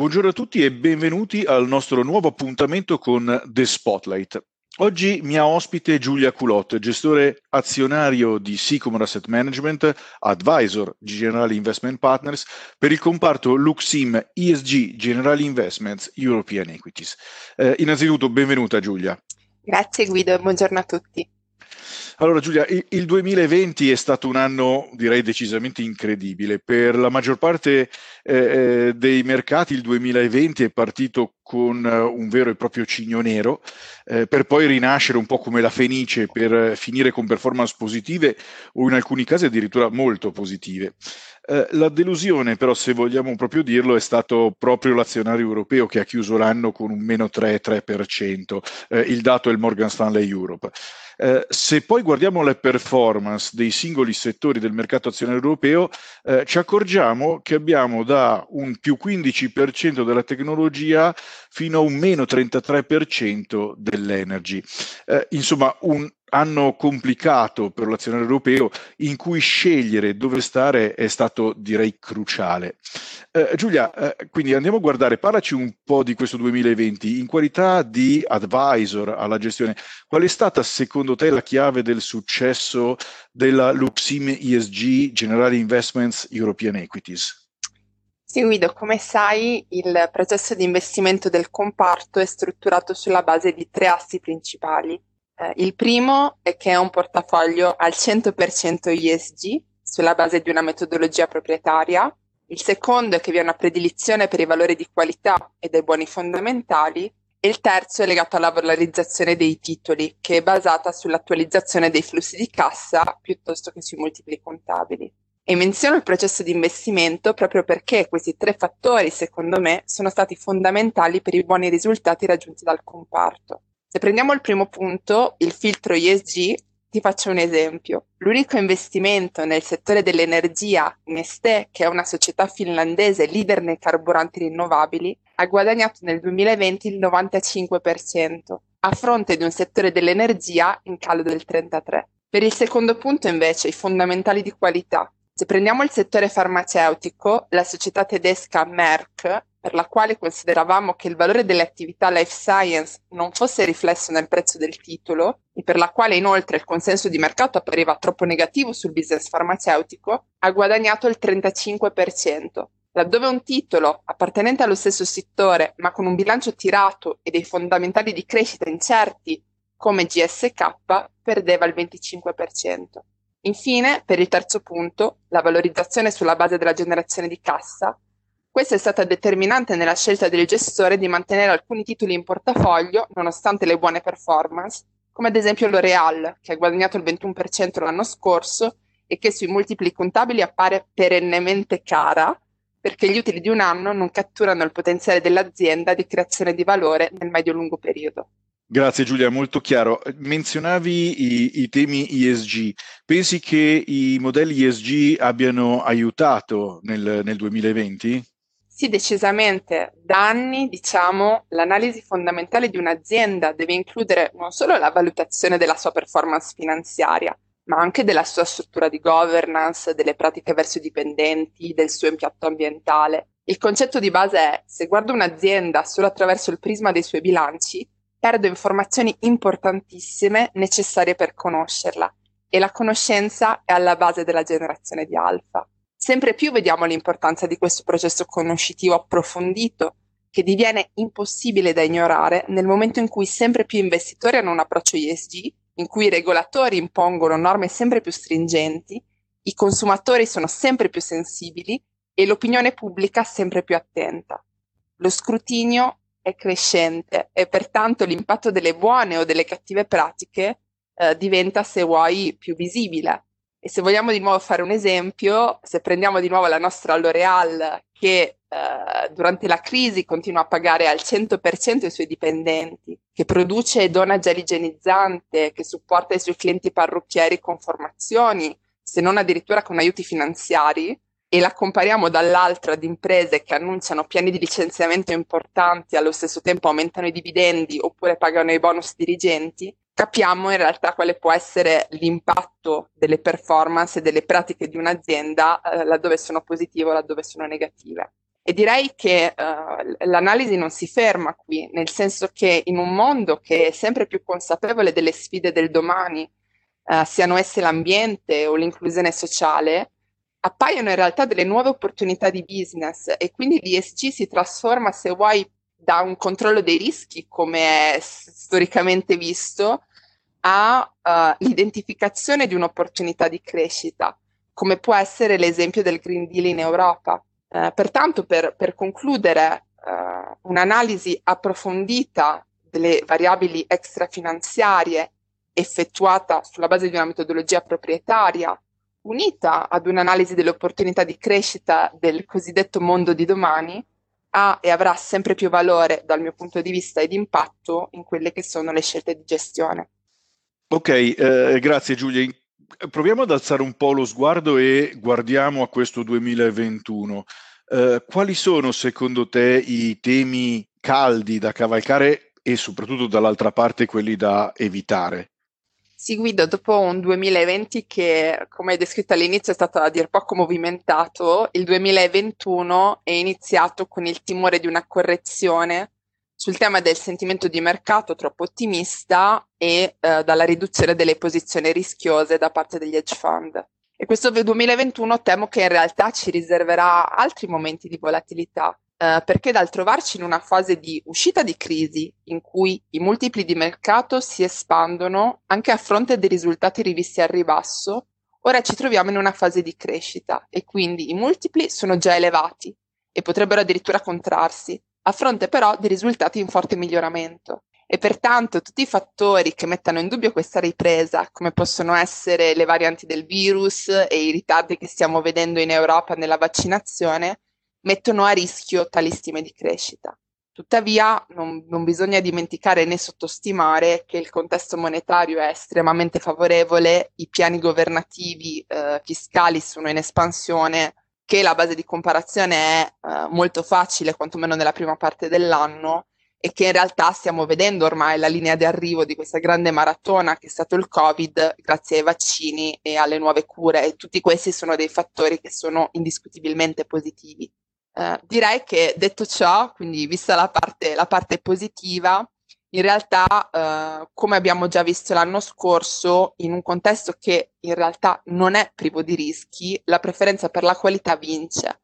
Buongiorno a tutti e benvenuti al nostro nuovo appuntamento con The Spotlight. Oggi mia ospite Giulia Culot, gestore azionario di Sycomore Asset Management, advisor di Generali Investment Partners per il comparto Luxim ESG Generali Investments European Equities. Eh, innanzitutto benvenuta Giulia. Grazie Guido buongiorno a tutti. Allora Giulia, il 2020 è stato un anno direi decisamente incredibile. Per la maggior parte eh, eh dei mercati il 2020 è partito con eh, un vero e proprio cigno nero, eh, per poi rinascere un po' come la fenice per finire con performance positive o in alcuni casi addirittura molto positive. Eh, la delusione, però, se vogliamo proprio dirlo, è stato proprio l'azionario europeo che ha chiuso l'anno con un meno 3,3%. Eh, il dato è il Morgan Stanley Europe. Eh, se poi guardiamo le performance dei singoli settori del mercato azionario europeo, eh, ci accorgiamo che abbiamo da un più 15% della tecnologia fino a un meno 33% dell'energy. Eh, insomma, un anno complicato per l'azionario europeo in cui scegliere dove stare è stato direi cruciale. Eh, Giulia, eh, quindi andiamo a guardare, parlaci un po' di questo 2020 in qualità di advisor alla gestione. Qual è stata secondo te la chiave del successo della Luxim ESG General Investments European Equities? Sì, Guido, come sai, il processo di investimento del comparto è strutturato sulla base di tre assi principali eh, il primo è che è un portafoglio al 100% ESG sulla base di una metodologia proprietaria. Il secondo è che vi è una predilizione per i valori di qualità e dei buoni fondamentali. E il terzo è legato alla valorizzazione dei titoli, che è basata sull'attualizzazione dei flussi di cassa piuttosto che sui multipli contabili. E menziono il processo di investimento proprio perché questi tre fattori, secondo me, sono stati fondamentali per i buoni risultati raggiunti dal comparto. Se prendiamo il primo punto, il filtro ESG, ti faccio un esempio. L'unico investimento nel settore dell'energia, Neste, che è una società finlandese leader nei carburanti rinnovabili, ha guadagnato nel 2020 il 95%, a fronte di un settore dell'energia in calo del 33%. Per il secondo punto, invece, i fondamentali di qualità. Se prendiamo il settore farmaceutico, la società tedesca Merck per la quale consideravamo che il valore delle attività life science non fosse riflesso nel prezzo del titolo e per la quale inoltre il consenso di mercato appariva troppo negativo sul business farmaceutico, ha guadagnato il 35%, laddove un titolo appartenente allo stesso settore ma con un bilancio tirato e dei fondamentali di crescita incerti come GSK perdeva il 25%. Infine, per il terzo punto, la valorizzazione sulla base della generazione di cassa, questa è stata determinante nella scelta del gestore di mantenere alcuni titoli in portafoglio nonostante le buone performance, come ad esempio L'Oreal, che ha guadagnato il 21% l'anno scorso e che sui multipli contabili appare perennemente cara, perché gli utili di un anno non catturano il potenziale dell'azienda di creazione di valore nel medio-lungo periodo. Grazie Giulia, molto chiaro. Menzionavi i, i, temi ESG. Pensi che i modelli ESG abbiano aiutato nel, nel 2020? Sì, decisamente. Da anni, diciamo, l'analisi fondamentale di un'azienda deve includere non solo la valutazione della sua performance finanziaria, ma anche della sua struttura di governance, delle pratiche verso i dipendenti, del suo impatto ambientale. Il concetto di base è, se guardo un'azienda solo attraverso il prisma dei suoi bilanci, perdo informazioni importantissime necessarie per conoscerla e la conoscenza è alla base della generazione di alfa. Sempre più vediamo l'importanza di questo processo conoscitivo approfondito che diviene impossibile da ignorare nel momento in cui sempre più investitori hanno un approccio ESG, in cui i regolatori impongono norme sempre più stringenti, i consumatori sono sempre più sensibili e l'opinione pubblica sempre più attenta. Lo scrutinio è crescente e pertanto l'impatto delle buone o delle cattive pratiche eh, diventa, se vuoi, più visibile. E se vogliamo di nuovo fare un esempio, se prendiamo di nuovo la nostra L'Oreal che eh, durante la crisi continua a pagare al 100% i suoi dipendenti, che produce e dona gel igienizzante, che supporta i suoi clienti parrucchieri con formazioni, se non addirittura con aiuti finanziari, e la compariamo dall'altra ad imprese che annunciano piani di licenziamento importanti, allo stesso tempo aumentano i dividendi oppure pagano i bonus dirigenti, capiamo in realtà quale può essere l'impatto delle performance e delle pratiche di un'azienda eh, laddove sono positive o laddove sono negative. E direi che uh, l'analisi non si ferma qui, nel senso che in un mondo che è sempre più consapevole delle sfide del domani, uh, siano esse l'ambiente o l'inclusione sociale, appaiono in realtà delle nuove opportunità di business e quindi l'ESG si trasforma, se vuoi, da un controllo dei rischi, come è storicamente visto, all'identificazione uh, di un'opportunità di crescita, come può essere l'esempio del Green Deal in Europa. Uh, pertanto, per, per concludere, uh, un'analisi approfondita delle variabili extrafinanziarie effettuata sulla base di una metodologia proprietaria, unita ad un'analisi delle opportunità di crescita del cosiddetto mondo di domani, ha e avrà sempre più valore dal mio punto di vista ed impatto in quelle che sono le scelte di gestione. Ok, eh, grazie Giulia. Proviamo ad alzare un po' lo sguardo e guardiamo a questo 2021. Eh, quali sono secondo te i temi caldi da cavalcare e soprattutto dall'altra parte quelli da evitare? Sì, Guido, dopo un 2020 che, come hai descritto all'inizio, è stato a dir poco movimentato, il 2021 è iniziato con il timore di una correzione sul tema del sentimento di mercato troppo ottimista e eh, dalla riduzione delle posizioni rischiose da parte degli hedge fund. E questo 2021 temo che in realtà ci riserverà altri momenti di volatilità, eh, perché dal trovarci in una fase di uscita di crisi in cui i multipli di mercato si espandono anche a fronte dei risultati rivisti al ribasso, ora ci troviamo in una fase di crescita e quindi i multipli sono già elevati e potrebbero addirittura contrarsi, a fronte però di risultati in forte miglioramento. E pertanto tutti i fattori che mettano in dubbio questa ripresa, come possono essere le varianti del virus e i ritardi che stiamo vedendo in Europa nella vaccinazione, mettono a rischio tali stime di crescita. Tuttavia non, non, bisogna dimenticare né sottostimare che il contesto monetario è estremamente favorevole, i piani governativi eh, fiscali sono in espansione, che la base di comparazione è eh, molto facile, quantomeno nella prima parte dell'anno, e che in realtà stiamo vedendo ormai la linea di arrivo di questa grande maratona che è stato il Covid, grazie ai vaccini e alle nuove cure, e tutti questi sono dei fattori che sono indiscutibilmente positivi. Eh, direi che detto ciò, quindi vista la parte, la parte positiva, in realtà, eh, come abbiamo già visto l'anno scorso, in un contesto che in realtà non è privo di rischi, la preferenza per la qualità vince.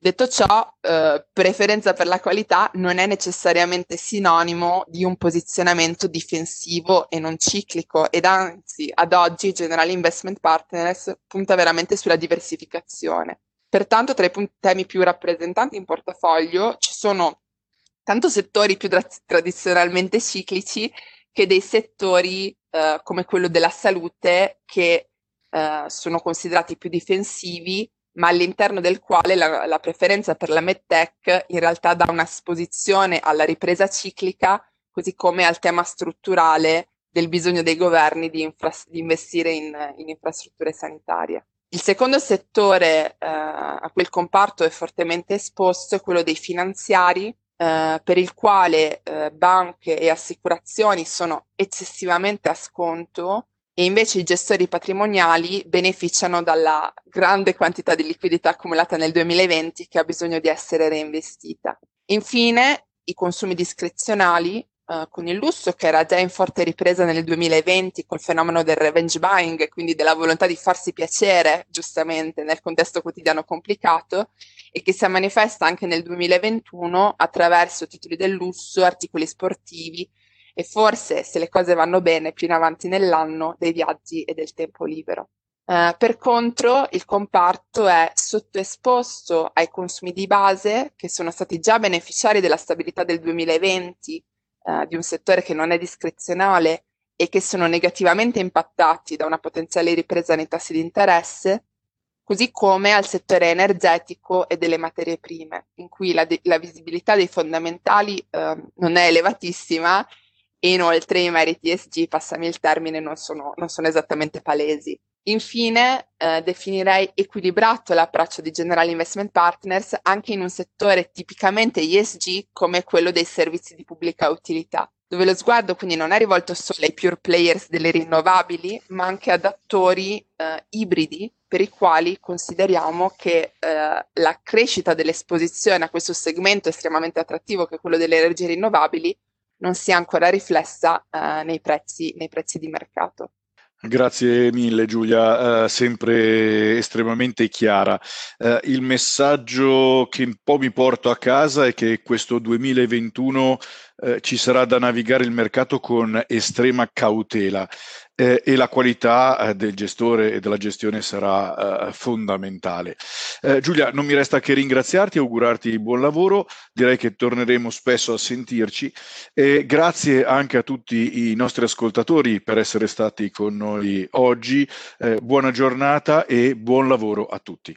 Detto ciò, eh, preferenza per la qualità non è necessariamente sinonimo di un posizionamento difensivo e non ciclico ed anzi ad oggi General Investment Partners punta veramente sulla diversificazione. Pertanto, tra i temi più rappresentanti in portafoglio ci sono tanto settori più tra- tradizionalmente ciclici che dei settori eh, come quello della salute che eh, sono considerati più difensivi, ma all'interno del quale la, la preferenza per la medtech in realtà dà una esposizione alla ripresa ciclica, così come al tema strutturale del bisogno dei governi di, infra- di investire in, in infrastrutture sanitarie. Il secondo settore eh, a cui il comparto è fortemente esposto è quello dei finanziari, eh, per il quale eh, banche e assicurazioni sono eccessivamente a sconto e invece i gestori patrimoniali beneficiano dalla grande quantità di liquidità accumulata nel 2020 che ha bisogno di essere reinvestita. Infine, i consumi discrezionali uh, con il lusso che era già in forte ripresa nel 2020 col fenomeno del revenge buying, quindi della volontà di farsi piacere giustamente nel contesto quotidiano complicato e che si manifesta anche nel 2021 attraverso titoli del lusso, articoli sportivi e forse, se le cose vanno bene, più in avanti nell'anno, dei viaggi e del tempo libero. Uh, per contro, il comparto è sottoesposto ai consumi di base che sono stati già beneficiari della stabilità del 2020 eh, di un settore che non è discrezionale e che sono negativamente impattati da una potenziale ripresa nei tassi di interesse, così come al settore energetico e delle materie prime, in cui la, de- la visibilità dei fondamentali eh, non è elevatissima e inoltre i meriti ESG, passami il termine, non sono, non sono esattamente palesi. Infine, eh, definirei equilibrato l'approccio di General Investment Partners anche in un settore tipicamente ESG come quello dei servizi di pubblica utilità. dove lo sguardo quindi non è rivolto solo ai pure players delle rinnovabili, ma anche ad attori eh, ibridi per i quali consideriamo che eh, la crescita dell'esposizione a questo segmento estremamente attrattivo che è quello delle energie rinnovabili non sia ancora riflessa eh, nei, prezzi, nei prezzi di mercato. Grazie mille Giulia, uh, sempre estremamente chiara. Uh, il messaggio che un po' mi porto a casa è che questo 2021 uh, ci sarà da navigare il mercato con estrema cautela eh, e la qualità eh, del gestore e della gestione sarà eh, fondamentale. Eh, Giulia, non mi resta che ringraziarti e augurarti buon lavoro, direi che torneremo spesso a sentirci e grazie anche a tutti i nostri ascoltatori per essere stati con noi oggi, eh, buona giornata e buon lavoro a tutti.